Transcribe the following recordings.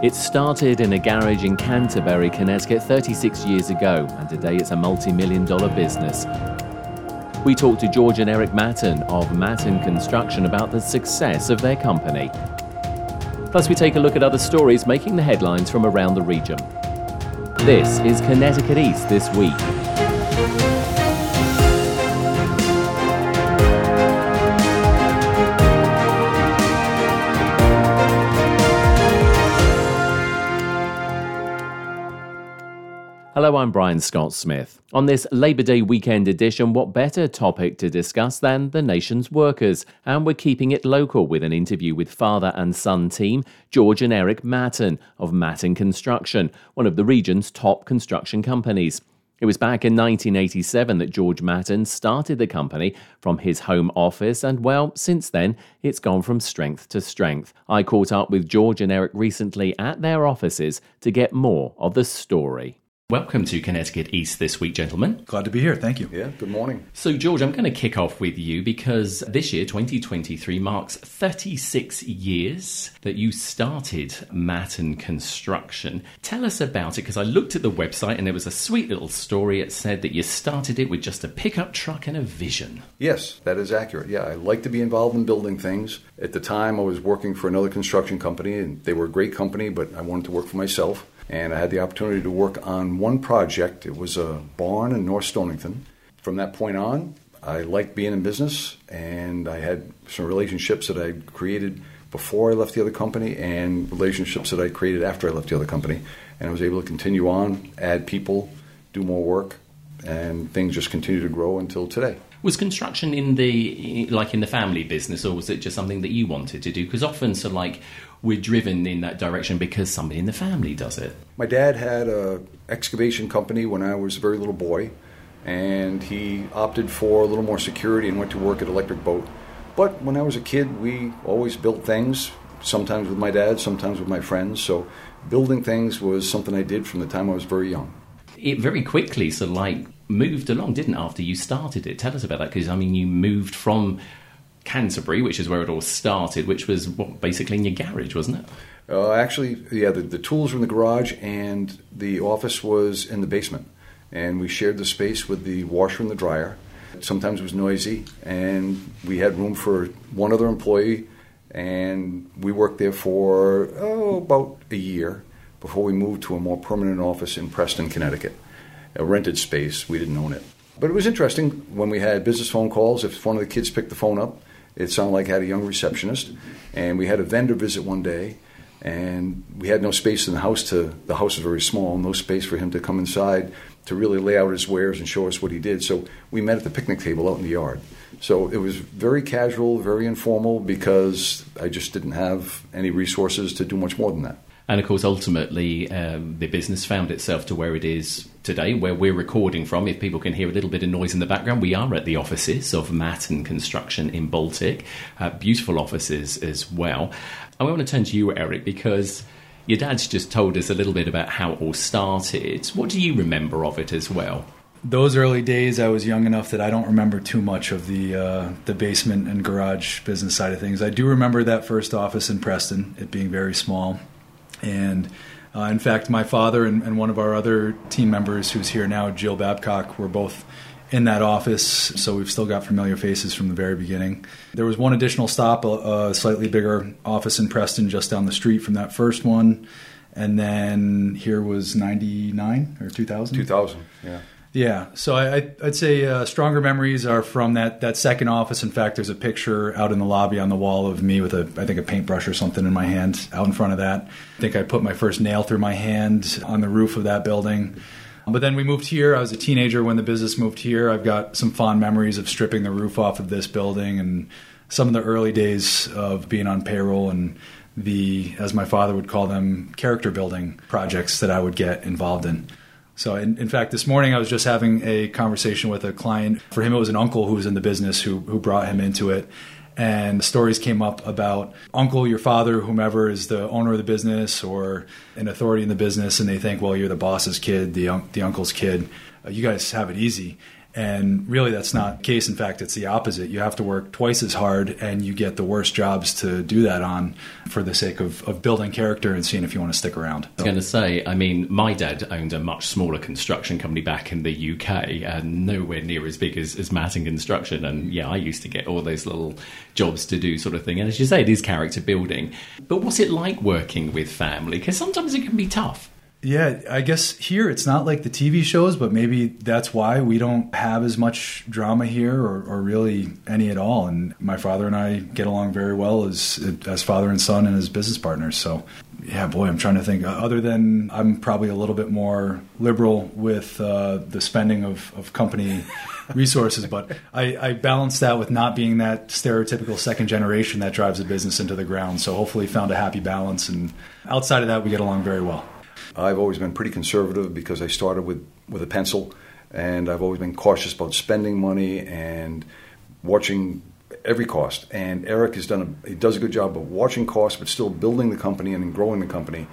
It started in a garage in Canterbury, Connecticut 36 years ago, and today it's a multi million dollar business. We talked to George and Eric Mattern of Mattern Construction about the success of their company. Plus, we take a look at other stories making the headlines from around the region. This is Connecticut East This Week. Hello, I'm Brian Scott Smith. On this Labor Day weekend edition, what better topic to discuss than the nation's workers? And we're keeping it local with an interview with father and son team, George and Eric Mattern of Mattern Construction, one of the region's top construction companies. It was back in 1987 that George Mattern started the company from his home office, and well, since then, it's gone from strength to strength. I caught up with George and Eric recently at their offices to get more of the story. Welcome to Connecticut East this week, gentlemen. Glad to be here. Thank you. Yeah, good morning. So, George, I'm going to kick off with you because this year, 2023, marks 36 years that you started Mattern Construction. Tell us about it because I looked at the website and there was a sweet little story. It said that you started it with just a pickup truck and a vision. Yes, that is accurate. Yeah, I like to be involved in building things. At the time, I was working for another construction company and they were a great company, but I wanted to work for myself and I had the opportunity to work on one project. It was a barn in North Stonington. From that point on, I liked being in business, and I had some relationships that I created before I left the other company and relationships that I created after I left the other company. And I was able to continue on, add people, do more work, and things just continued to grow until today. Was construction in the like in the family business, or was it just something that you wanted to do? Because often, so like we're driven in that direction because somebody in the family does it. My dad had a excavation company when I was a very little boy, and he opted for a little more security and went to work at Electric Boat. But when I was a kid, we always built things, sometimes with my dad, sometimes with my friends. So building things was something I did from the time I was very young. It very quickly so like moved along, didn't it, after you started it? Tell us about that because I mean you moved from Canterbury, which is where it all started, which was what, basically in your garage, wasn't it? Uh, actually, yeah, the, the tools were in the garage, and the office was in the basement. And we shared the space with the washer and the dryer. Sometimes it was noisy, and we had room for one other employee, and we worked there for oh, about a year before we moved to a more permanent office in Preston, Connecticut. A rented space, we didn't own it. But it was interesting when we had business phone calls. If one of the kids picked the phone up, it sounded like I had a young receptionist, and we had a vendor visit one day, and we had no space in the house to. The house was very small, no space for him to come inside to really lay out his wares and show us what he did. So we met at the picnic table out in the yard. So it was very casual, very informal because I just didn't have any resources to do much more than that. And of course, ultimately, um, the business found itself to where it is today, where we're recording from. If people can hear a little bit of noise in the background, we are at the offices of Mattern Construction in Baltic. Uh, beautiful offices as well. I want to turn to you, Eric, because your dad's just told us a little bit about how it all started. What do you remember of it as well? Those early days, I was young enough that I don't remember too much of the uh, the basement and garage business side of things. I do remember that first office in Preston, it being very small and uh, in fact, my father and, and, one of our other team members who's here now, Jill Babcock, were both in that office, so we've still got familiar faces from the very beginning. There was one additional stop, a, a slightly bigger office in Preston just down the street from that first one. And then here was 99 or 2000? 2000, yeah. Yeah, so I, would say uh, stronger memories are from that, that second office. In fact, there's a picture out in the lobby on the wall of me with a I think a paintbrush or something in my hand out in front of that. I think I put my first nail through my hand on the roof of that building. But then we moved here. I was a teenager when the business moved here. I've got some fond memories of stripping the roof off of this building and some of the early days of being on payroll and the, as my father would call them, character building projects that I would get involved in. So, in, in, fact, this morning I was just having a conversation with a client. For him, it was an uncle who was in the business who, who brought him into it. And stories came up about uncle, your father, whomever is the owner of the business or an authority in the business, and they think, well, you're the boss's kid, the, the uncle's kid. Uh, you guys have it easy. And really, that's not the case. In fact, it's the opposite. You have to work twice as hard, and you get the worst jobs to do that on for the sake of, of building character and seeing if you want to stick around. I was going to say, I mean, my dad owned a much smaller construction company back in the UK, and nowhere near as big as, as Mattern Construction. And yeah, I used to get all those little jobs to do, sort of thing. And as you say, it is character building. But what's it like working with family? Because sometimes it can be tough. Yeah, I guess here it's not like the TV shows, but maybe that's why we don't have as much drama here or, or, really any at all. And my father and I get along very well as as father and son and as business partners. So, yeah, boy, I'm trying to think. Other than I'm probably a little bit more liberal with uh, the spending of, of company resources, but I, I balance that with not being that stereotypical second generation that drives a business into the ground. So hopefully found a happy balance. And outside of that, we get along very well. I've always been pretty conservative because I started with, with a pencil, and I've always been cautious about spending money and watching every cost. And Eric has done a, he does a good job of watching costs, but still building the company and growing the company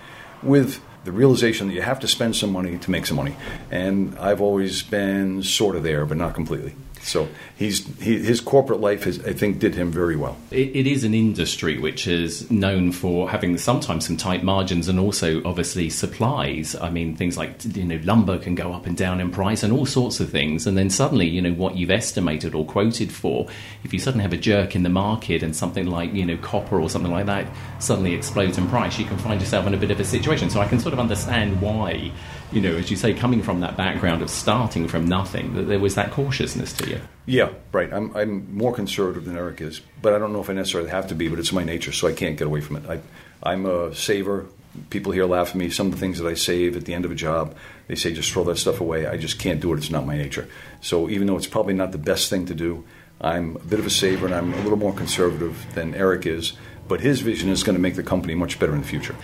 with the realization that you have to spend some money to make some money. And I've always been sort of there, but not completely. So he's he, his corporate life, I think, did him very well. It, it is an industry which is known for having sometimes some tight margins and also obviously supplies. I mean, things like you know lumber can go up and down in price and all sorts of things, and then suddenly you know what you've estimated or quoted for, if you suddenly have a jerk in the market and something like you know copper or something like that suddenly explodes in price, you can find yourself in a bit of a situation. So I can sort of understand why you know, as you say, coming from that background of starting from nothing, that there was that cautiousness to you. Yeah, right. I'm, I'm more conservative than Eric is, but I don't know if I necessarily have to be, but it's my nature, so I can't get away from it. I, I'm a saver. People here laugh at me. Some of the things that I save at the end of a job, they say just throw that stuff away. I just can't do it. It's not my nature. So even though it's probably not the best thing to do, I'm a bit of a saver and I'm a little more conservative than Eric is. But his vision is going to make the company much better in the future.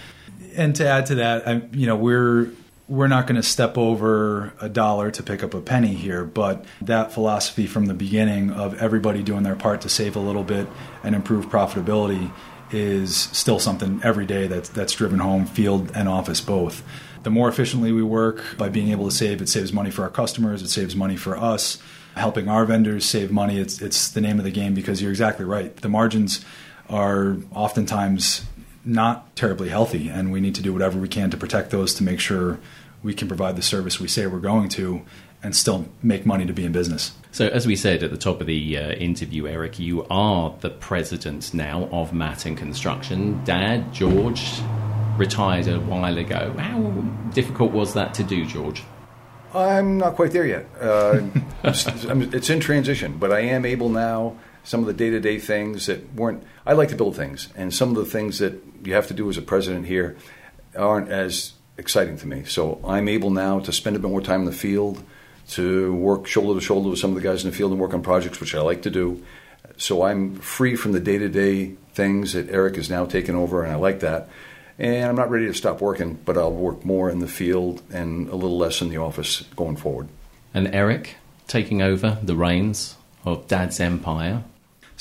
And to add to that, I, you know, we're we're not going to step over a dollar to pick up a penny here, but that philosophy from the beginning of everybody doing their part to save a little bit and improve profitability is still something every day that's, that's driven home, field and office both. The more efficiently we work by being able to save, it saves money for our customers, it saves money for us, helping our vendors save money. It's, it's the name of the game because you're exactly right. The margins are oftentimes not terribly healthy, and we need to do whatever we can to protect those to make sure we can provide the service we say we're going to and still make money to be in business. So, as we said at the top of the uh, interview, Eric, you are the president now of Mattern Construction. Dad, George, retired a while ago. How difficult was that to do, George? I'm not quite there yet. Uh, it's in transition, but I am able now. Some of the day to day things that weren't, I like to build things, and some of the things that you have to do as a president here aren't as exciting to me. So I'm able now to spend a bit more time in the field, to work shoulder to shoulder with some of the guys in the field and work on projects, which I like to do. So I'm free from the day to day things that Eric is now taking over, and I like that. And I'm not ready to stop working, but I'll work more in the field and a little less in the office going forward. And Eric taking over the reins of Dad's empire.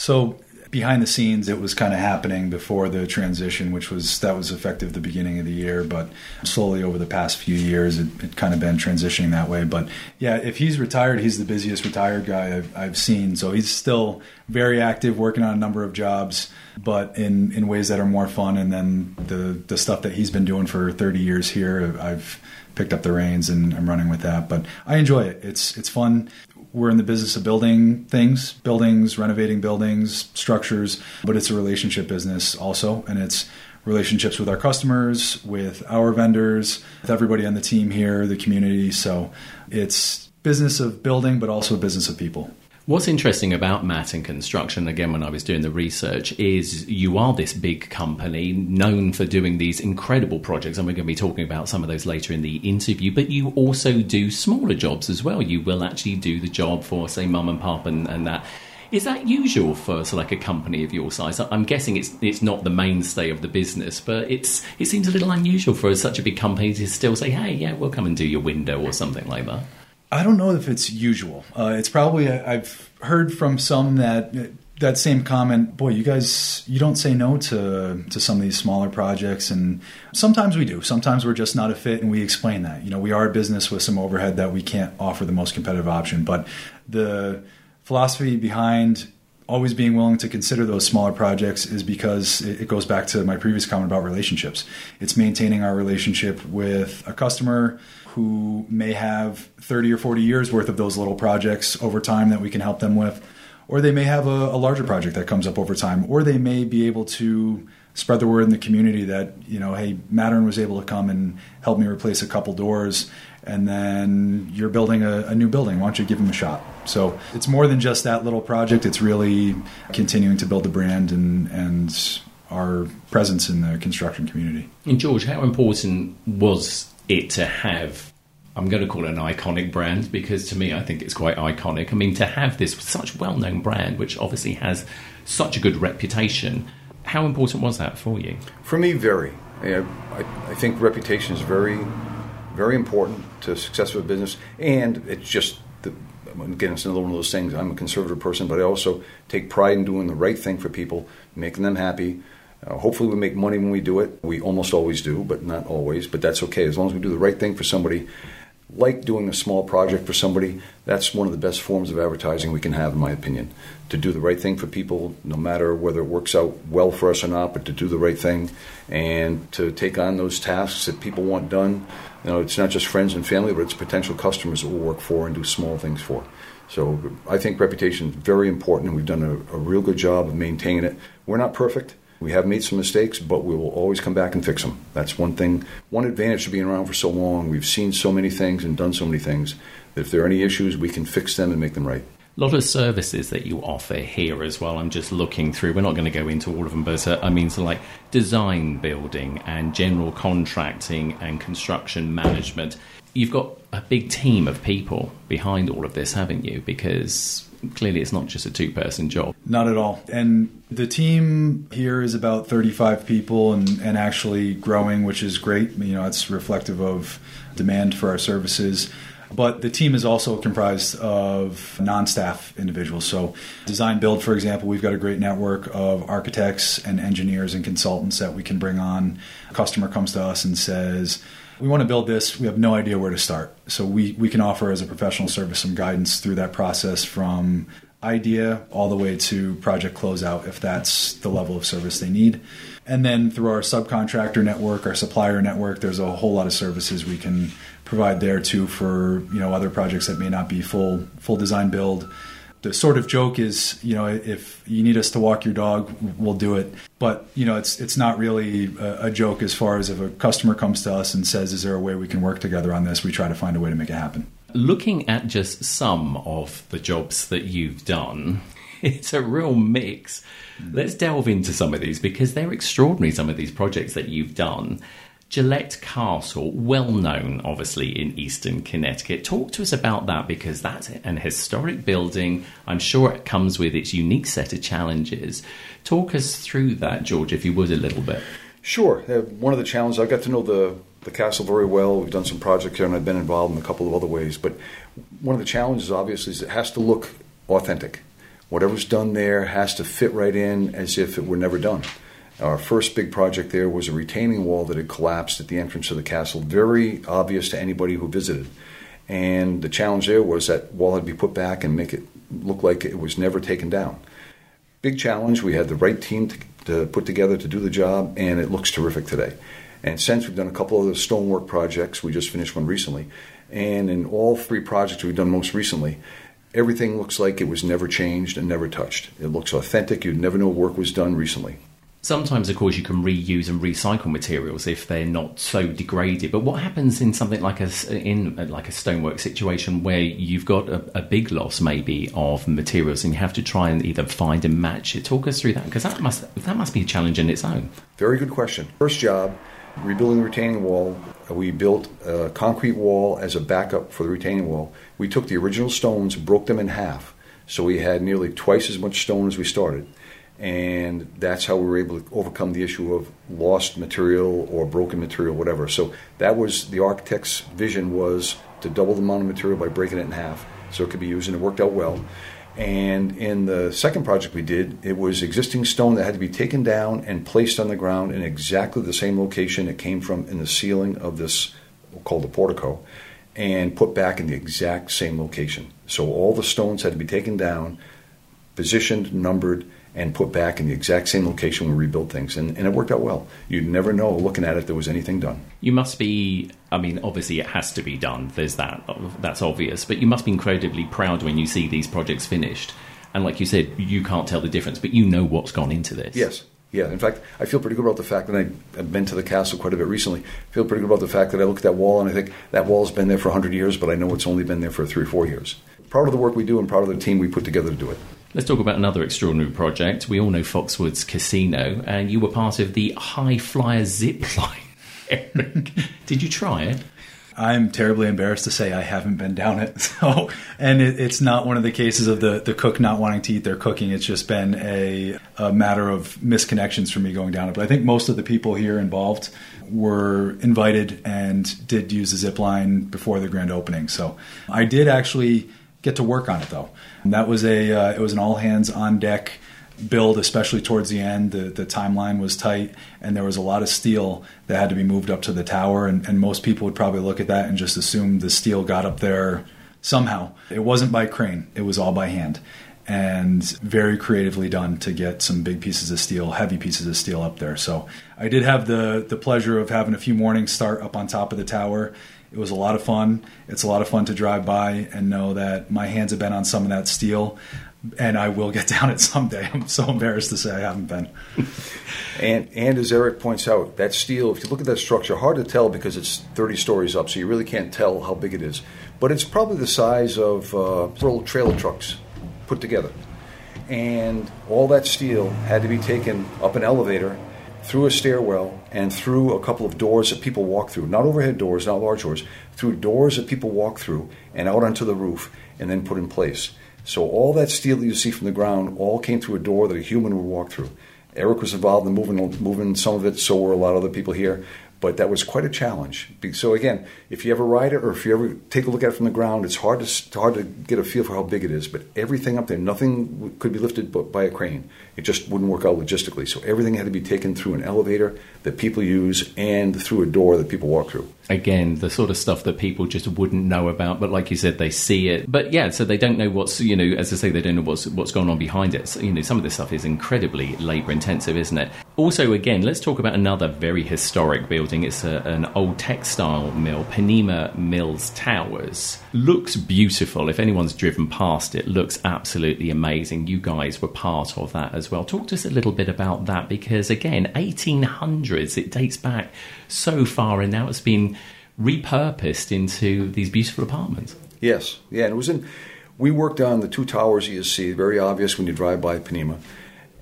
So behind the scenes it was kind of happening before the transition which was that was effective the beginning of the year but slowly over the past few years it, it kind of been transitioning that way. But yeah if he's retired he's the busiest retired guy I've, I've seen. So he's still very active working on a number of jobs but in, in ways that are more fun and then the, the stuff that he's been doing for 30 years here I've picked up the reins and I'm running with that. But I enjoy it. It's it's fun we're in the business of building things, buildings, renovating buildings, structures, but it's a relationship business also, and it's relationships with our customers, with our vendors, with everybody on the team here, the community. So it's business of building, but also a business of people. What's interesting about Mattern Construction, again, when I was doing the research, is you are this big company known for doing these incredible projects, and we're going to be talking about some of those later in the interview, but you also do smaller jobs as well. You will actually do the job for, say, mum and pop and, and that. Is that usual for so like a company of your size? I'm guessing it's it's not the mainstay of the business, but it's it seems a little unusual for such a big company to still say, "Hey, yeah, we'll come and do your window" or something like that. I don't know if it's usual. Uh, it's probably I've heard from some that that same comment. Boy, you guys, you don't say no to to some of these smaller projects, and sometimes we do. Sometimes we're just not a fit, and we explain that. You know, we are a business with some overhead that we can't offer the most competitive option, but the philosophy behind always being willing to consider those smaller projects is because it goes back to my previous comment about relationships. It's maintaining our relationship with a customer who may have 30 or 40 years worth of those little projects over time that we can help them with. Or they may have a, a larger project that comes up over time. Or they may be able to spread the word in the community that, you know, hey, Mattern was able to come and help me replace a couple doors and then you're building a, a, new building. Why don't you give them a shot? So it's more than just that little project. It's really continuing to build the brand and and our presence in the construction community. And George, how important was it to have? I'm going to call it an iconic brand because to me, I think it's quite iconic. I mean, to have this such well-known brand, which obviously has such a good reputation, how important was that for you? For me, very. I, think reputation is very very important to success of a business, and it's just again, it's another one of those things. I'm a conservative person, but I also take pride in doing the right thing for people, making them happy. Uh, hopefully, we make money when we do it. We almost always do, but not always. But that's okay as long as we do the right thing for somebody. Like doing a small project for somebody, that's one of the best forms of advertising we can have, in my opinion. To do the right thing for people, no matter whether it works out well for us or not, but to do the right thing and to take on those tasks that people want done you know, it's not just friends and family, but it's potential customers that we'll work for and do small things for. So I think reputation is very important, and we've done a, a real good job of maintaining it. We're not perfect. We have made some mistakes, but we will always come back and fix them. That's one thing, one advantage of being around for so long. We've seen so many things and done so many things that if there are any issues, we can fix them and make them right A lot of services that you offer here as well. I'm just looking through. We're not going to go into all of them, but uh, I mean, so like design building and general contracting and construction management. You've got a big team of people behind all of this, haven't you? Because clearly it's not just a two person job. Not at all. And the team here is about 35 people and, and actually growing, which is great. You know, it's reflective of demand for our services. But the team is also comprised of non staff individuals. So, design build, for example, we've got a great network of architects and engineers and consultants that we can bring on. A customer comes to us and says, we want to build this. We have no idea where to start. So we, we can offer as a professional service some guidance through that process from idea all the way to project closeout if that's the level of service they need. And then through our subcontractor network, our supplier network, there's a whole lot of services we can provide there too for you know other projects that may not be full full design build. The sort of joke is, you know, if you need us to walk your dog, we'll do it. But you know, it's it's not really a, a joke as far as if a customer comes to us and says, "Is there a way we can work together on this?" We try to find a way to make it happen. Looking at just some of the jobs that you've done, it's a real mix. Mm. Let's delve into some of these because they're extraordinary, some of these projects that you've done. Gillette Castle, well known obviously in eastern Connecticut. Talk to us about that because that's an historic building. I'm sure it comes with its unique set of challenges. Talk us through that, George, if you would, a little bit. Sure. Uh, one of the challenges, I've got to know the, the castle very well. We've done some projects here and I've been involved in a couple of other ways. But one of the challenges, obviously, is it has to look authentic. Whatever's done there has to fit right in as if it were never done. Our first big project there was a retaining wall that had collapsed at the entrance of the castle, very obvious to anybody who visited. And the challenge there was that wall had to be put back and make it look like it was never taken down. Big challenge. We had the right team to, to put together to do the job, and it looks terrific today. And since we've done a couple of the stonework projects, we just finished one recently, and in all three projects we've done most recently, everything looks like it was never changed and never touched. It looks authentic. You'd never know work was done recently. Sometimes, of course, you can reuse and recycle materials if they're not so degraded. But what happens in something like a in uh, like a stonework situation where you've got a, a big loss maybe of materials and you have to try and either find and match it? Talk us through that because that must that must be a challenge in its own. Very good question. First job, rebuilding the retaining wall. We built a concrete wall as a backup for the retaining wall. We took the original stones, broke them in half So we had nearly twice as much stone as we started. And that's how we were able to overcome the issue of lost material or broken material, whatever. So that was the architect's vision was to double the amount of material by breaking it in half so it could be used, and it worked out well. And in the second project we did, it was existing stone that had to be taken down and placed on the ground in exactly the same location it came from in the ceiling of this called the portico and put back in the exact same location. So all the stones had to be taken down, positioned, numbered, and put back in the exact same location we rebuilt things. And, and it worked out well. You'd never know looking at it there was anything done. You must be, I mean, obviously it has to be done. There's that, that's obvious. But you must be incredibly proud when you see these projects finished. And like you said, you can't tell the difference, but you know what's gone into this. Yes. Yeah, in fact, I feel pretty good about the fact that I've been to the castle quite a bit recently. I feel pretty good about the fact that I look at that wall and I think that wall's been there for 100 years, but I know it's only been there for three or four years. Proud of the work we do and proud of the team we put together to do it. Let's talk about another extraordinary project. We all know Foxwoods Casino, and you were part of the High Flyer Zip Line. Eric, did you try it? I'm terribly embarrassed to say I haven't been down it. So, and it, it's not one of the cases of the, the cook not wanting to eat their cooking. It's just been a, a matter of misconnections for me going down it. But I think most of the people here involved were invited and did use the zip line before the grand opening. So I did actually get to work on it though. And that was a uh, it was an all hands on deck build, especially towards the end. The, the timeline was tight, and there was a lot of steel that had to be moved up to the tower. And, and most people would probably look at that and just assume the steel got up there somehow. It wasn't by crane; it was all by hand, and very creatively done to get some big pieces of steel, heavy pieces of steel up there. So I did have the the pleasure of having a few mornings start up on top of the tower. It was a lot of fun. It's a lot of fun to drive by and know that my hands have been on some of that steel and I will get down it someday. I'm so embarrassed to say I haven't been. and and as Eric points out, that steel, if you look at that structure, hard to tell because it's 30 stories up, so you really can't tell how big it is. But it's probably the size of uh, trailer trucks put together. And all that steel had to be taken up an elevator, through a stairwell, and through a couple of doors that people walk through. Not overhead doors, not large doors, through doors that people walk through and out onto the roof and then put in place. So all that steel that you see from the ground all came through a door that a human would walk through. Eric was involved in moving moving some of it, so were a lot of other people here but that was quite a challenge. So again, if you ever ride it or if you ever take a look at it from the ground, it's hard to hard to get a feel for how big it is. But everything up there, nothing could be lifted but by a crane. It just wouldn't work out logistically. So everything had to be taken through an elevator that people use and through a door that people walk through. Again, the sort of stuff that people just wouldn't know about, but like you said, they see it. But yeah, so they don't know what's you know, as I say, they don't know what's what's going on behind it. So, you know, some of this stuff is incredibly labour intensive, isn't it? Also, again, let's talk about another very historic building. It's a, an old textile mill, Ponemah Mills Towers. Looks beautiful. If anyone's driven past it, looks absolutely amazing. You guys were part of that as well. Talk to us a little bit about that because, again, 1800s, it dates back so far, and now it's been repurposed into these beautiful apartments. Yes, yeah, and it was in. We worked on the two towers you see, very obvious when you drive by Ponemah.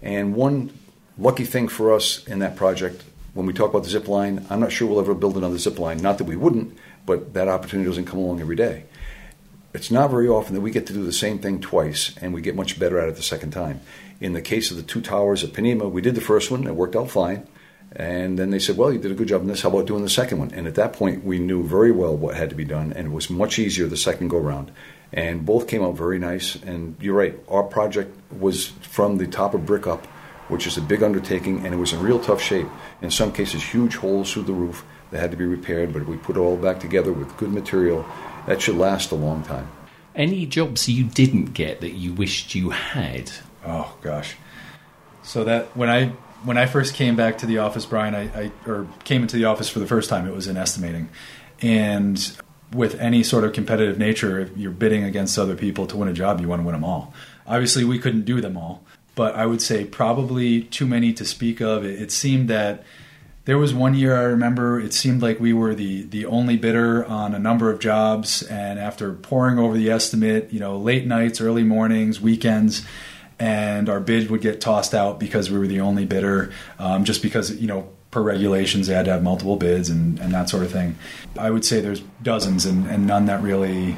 And one lucky thing for us in that project, when we talk about the zip line, I'm not sure we'll ever build another zip line. Not that we wouldn't, but that opportunity doesn't come along every day. It's not very often that we get to do the same thing twice and we get much better at it the second time. In the case of the two towers at Ponemah, we did the first one, it worked out fine. And then they said, Well, you did a good job in this. How about doing the second one? And at that point, we knew very well what had to be done, and it was much easier the second go round. And both came out very nice. And you're right, our project was from the top of brick up, which is a big undertaking, and it was in real tough shape. In some cases, huge holes through the roof that had to be repaired, but we put it all back together with good material. That should last a long time. Any jobs you didn't get that you wished you had? Oh, gosh. So that when I when I first came back to the office, Brian, I, I, or came into the office for the first time, it was in estimating, and with any sort of competitive nature, if you're bidding against other people to win a job, you want to win them all. Obviously, we couldn't do them all, but I would say probably too many to speak of. It, it seemed that there was one year I remember it seemed like we were the the only bidder on a number of jobs, and after poring over the estimate, you know, late nights, early mornings, weekends and our bid would get tossed out because we were the only bidder, um, just because you know per regulations they had to have multiple bids and, and that sort of thing. I would say there's dozens and, and none that really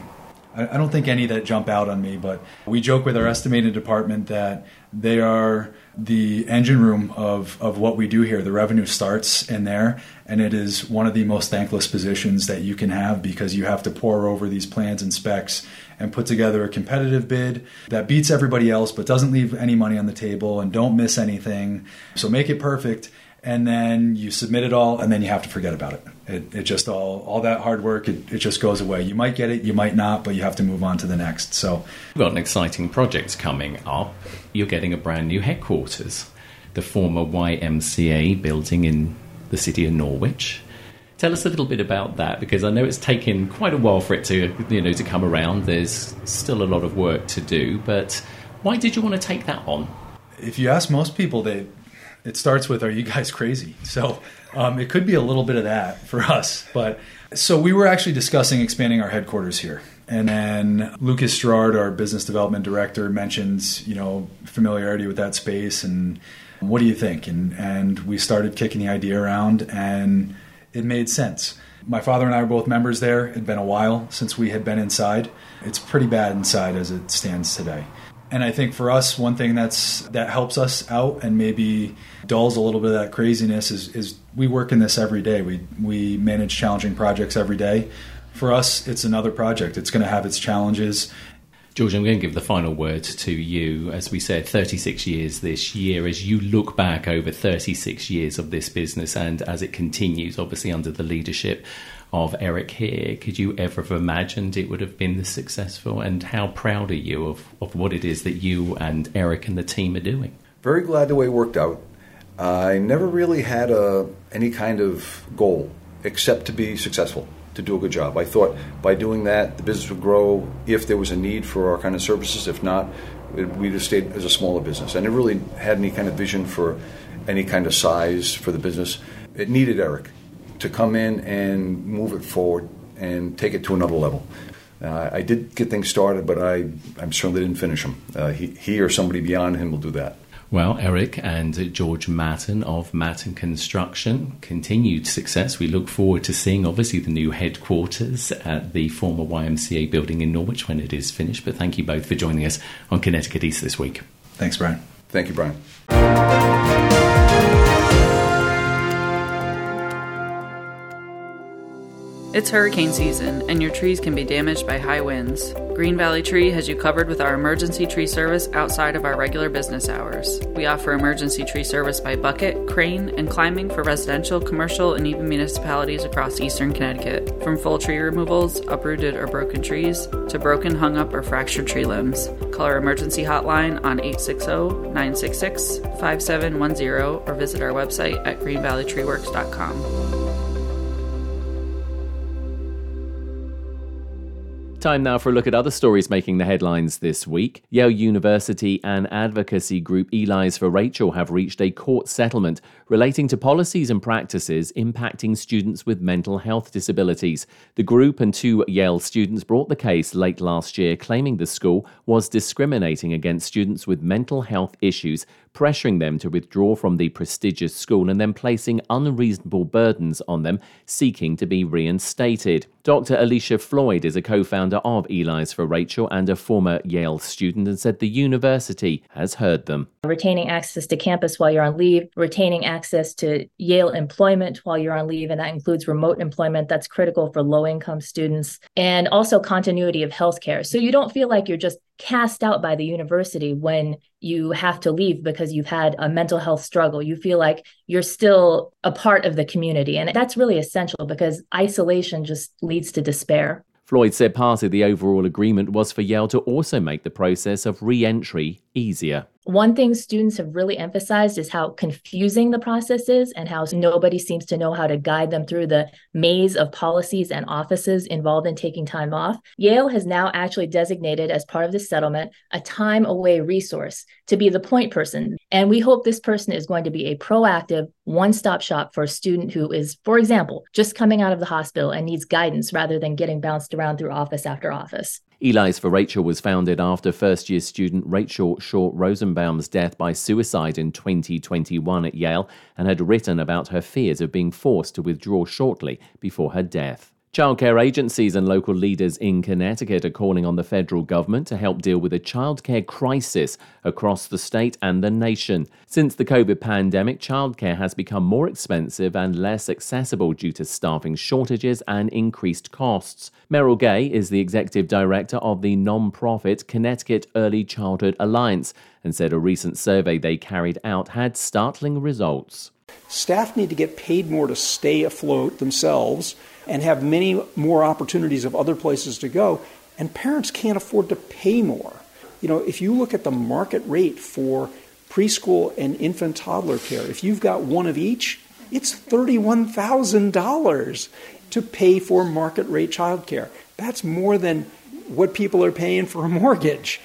I, I don't think any that jump out on me, but we joke with our estimating department that they are the engine room of, of what we do here. The revenue starts in there, and it is one of the most thankless positions that you can have because you have to pour over these plans and specs and put together a competitive bid that beats everybody else but doesn't leave any money on the table and don't miss anything. So make it perfect and then you submit it all and then you have to forget about it. It, it just all all that hard work it, it just goes away. You might get it, you might not, but you have to move on to the next. So we've got an exciting project coming up. You're getting a brand new headquarters, the former YMCA building in the city of Norwich. Tell us a little bit about that because I know it's taken quite a while for it to you know to come around. There's still a lot of work to do, but why did you want to take that on? If you ask most people, they it starts with "Are you guys crazy?" So um, it could be a little bit of that for us. But so we were actually discussing expanding our headquarters here, and then Lucas Strard, our business development director, mentions you know familiarity with that space and what do you think? And and we started kicking the idea around, and it made sense. My father and I were both members there. It had been a while since we had been inside. It's pretty bad inside as it stands today. And I think for us, one thing that's that helps us out and maybe dulls a little bit of that craziness is, is we work in this every day. We we manage challenging projects every day. For us, it's another project. It's going to have its challenges. George, I'm going to give the final word to you. As we said, 36 years this year. As you look back over 36 years of this business and as it continues, obviously under the leadership of Eric here, could you ever have imagined it would have been this successful? And how proud are you of, of what it is that you and Eric and the team are doing? Very glad the way it worked out. I never really had a, any kind of goal except to be successful, to do a good job. I thought by doing that, the business would grow if there was a need for our kind of services. If not, we'd have stayed as a smaller business. I never really had any kind of vision for any kind of size for the business. It needed Eric to come in and move it forward and take it to another level. Uh, I did get things started, but I, I certainly didn't finish them. Uh, he, he or somebody beyond him will do that. Well, Eric and George Mattern of Mattern Construction, continued success. We look forward to seeing, obviously, the new headquarters at the former YMCA building in Norwich when it is finished. But thank you both for joining us on Connecticut East this week. Thanks, Brian. Thank you, Brian. It's hurricane season, and your trees can be damaged by high winds. Green Valley Tree has you covered with our emergency tree service outside of our regular business hours. We offer emergency tree service by bucket, crane, and climbing for residential, commercial, and even municipalities across eastern Connecticut. From full tree removals, uprooted or broken trees, to broken, hung up, or fractured tree limbs. Call our emergency hotline on 860 966 5710 or visit our website at greenvalleytreeworks.com. Time now for a look at other stories making the headlines this week. Yale University and advocacy group Eli's for Rachel have reached a court settlement relating to policies and practices impacting students with mental health disabilities. The group and two Yale students brought the case late last year, claiming the school was discriminating against students with mental health issues pressuring them to withdraw from the prestigious school and then placing unreasonable burdens on them, seeking to be reinstated. Dr. Alicia Floyd is a co founder of Eli's for Rachel and a former Yale student and said the university has heard them. Retaining access to campus while you're on leave, retaining access to Yale employment while you're on leave, and that includes remote employment that's critical for low income students, and also continuity of healthcare. So you don't feel like you're just cast out by the university when you have to leave because you've had a mental health struggle. You feel like you're still a part of the community. And that's really essential because isolation just leads to despair. Floyd said part of the overall agreement was for Yale to also make the process of re entry easier. One thing students have really emphasized is how confusing the process is and how nobody seems to know how to guide them through the maze of policies and offices involved in taking time off. Yale has now actually designated, as part of the settlement, a time away resource to be the point person. And we hope this person is going to be a proactive, one stop shop for a student who is, for example, just coming out of the hospital and needs guidance rather than getting bounced around through office after office. Eli's for Rachel was founded after first year student Rachel Shaw Rosenbaum's death by suicide in 2021 at Yale and had written about her fears of being forced to withdraw shortly before her death. Childcare agencies and local leaders in Connecticut are calling on the federal government to help deal with a childcare crisis across the state and the nation. Since the COVID pandemic, childcare has become more expensive and less accessible due to staffing shortages and increased costs. Merrill Gay is the executive director of the non-profit Connecticut Early Childhood Alliance and said a recent survey they carried out had startling results. Staff need to get paid more to stay afloat themselves and have many more opportunities of other places to go, and parents can't afford to pay more. You know, if you look at the market rate for preschool and infant toddler care, if you've got one of each, it's $31,000 to pay for market rate childcare. That's more than what people are paying for a mortgage.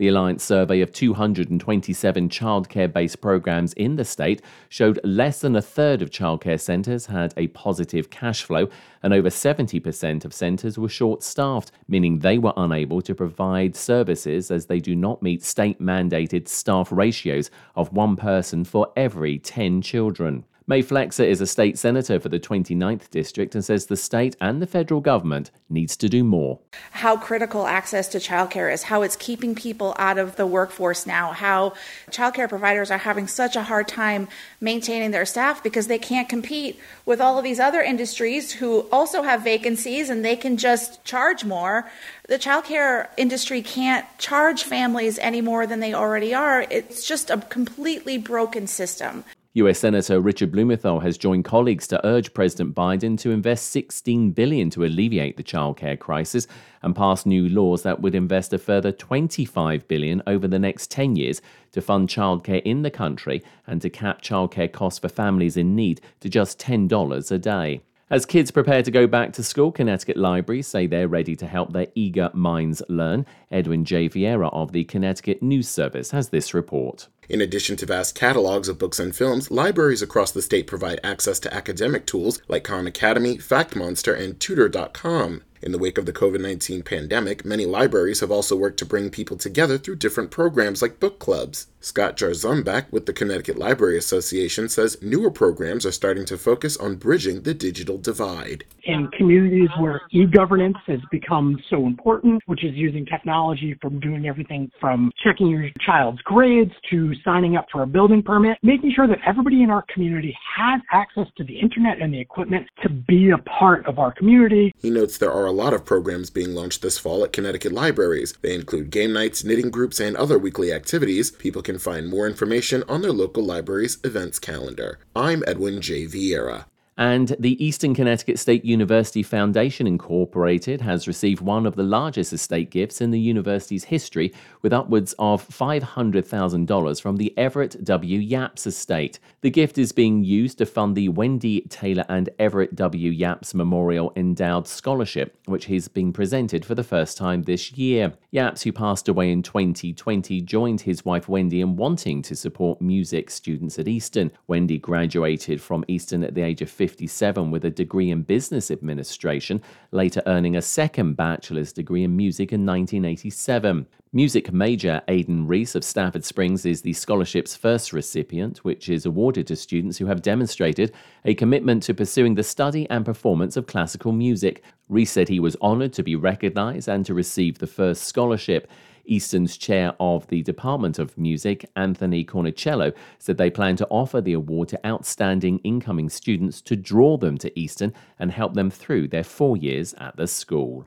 The Alliance survey of 227 childcare based programs in the state showed less than a third of childcare centres had a positive cash flow, and over 70% of centres were short staffed, meaning they were unable to provide services as they do not meet state mandated staff ratios of one person for every 10 children. Mae Flexer is a state senator for the 29th district and says the state and the federal government needs to do more. How critical access to childcare is, how it's keeping people out of the workforce now, how childcare providers are having such a hard time maintaining their staff because they can't compete with all of these other industries who also have vacancies and they can just charge more. The childcare industry can't charge families any more than they already are. It's just a completely broken system. US Senator Richard Blumenthal has joined colleagues to urge President Biden to invest 16 billion to alleviate the childcare crisis and pass new laws that would invest a further 25 billion over the next 10 years to fund childcare in the country and to cap childcare costs for families in need to just $10 a day. As kids prepare to go back to school, Connecticut libraries say they're ready to help their eager minds learn. Edwin J. Vieira of the Connecticut News Service has this report. In addition to vast catalogs of books and films, libraries across the state provide access to academic tools like Khan Academy, Fact Monster, and Tutor.com. In the wake of the COVID 19 pandemic, many libraries have also worked to bring people together through different programs like book clubs. Scott Jarzombek with the Connecticut Library Association says newer programs are starting to focus on bridging the digital divide. In communities where e governance has become so important, which is using technology from doing everything from checking your child's grades to signing up for a building permit, making sure that everybody in our community has access to the internet and the equipment to be a part of our community. He notes there are a lot of programs being launched this fall at Connecticut libraries. They include game nights, knitting groups, and other weekly activities. People can find more information on their local library's events calendar. I'm Edwin J. Vieira. And the Eastern Connecticut State University Foundation Incorporated has received one of the largest estate gifts in the university's history, with upwards of $500,000 from the Everett W. Yapps estate. The gift is being used to fund the Wendy Taylor and Everett W. Yapps Memorial Endowed Scholarship, which has been presented for the first time this year. Yapps, who passed away in 2020, joined his wife Wendy in wanting to support music students at Eastern. Wendy graduated from Eastern at the age of 50 1957 with a degree in business administration, later earning a second bachelor's degree in music in 1987. Music major Aidan Reese of Stafford Springs is the scholarship's first recipient, which is awarded to students who have demonstrated a commitment to pursuing the study and performance of classical music. Reese said he was honored to be recognized and to receive the first scholarship. Eastern's chair of the Department of Music, Anthony Cornicello, said they plan to offer the award to outstanding incoming students to draw them to Eastern and help them through their four years at the school.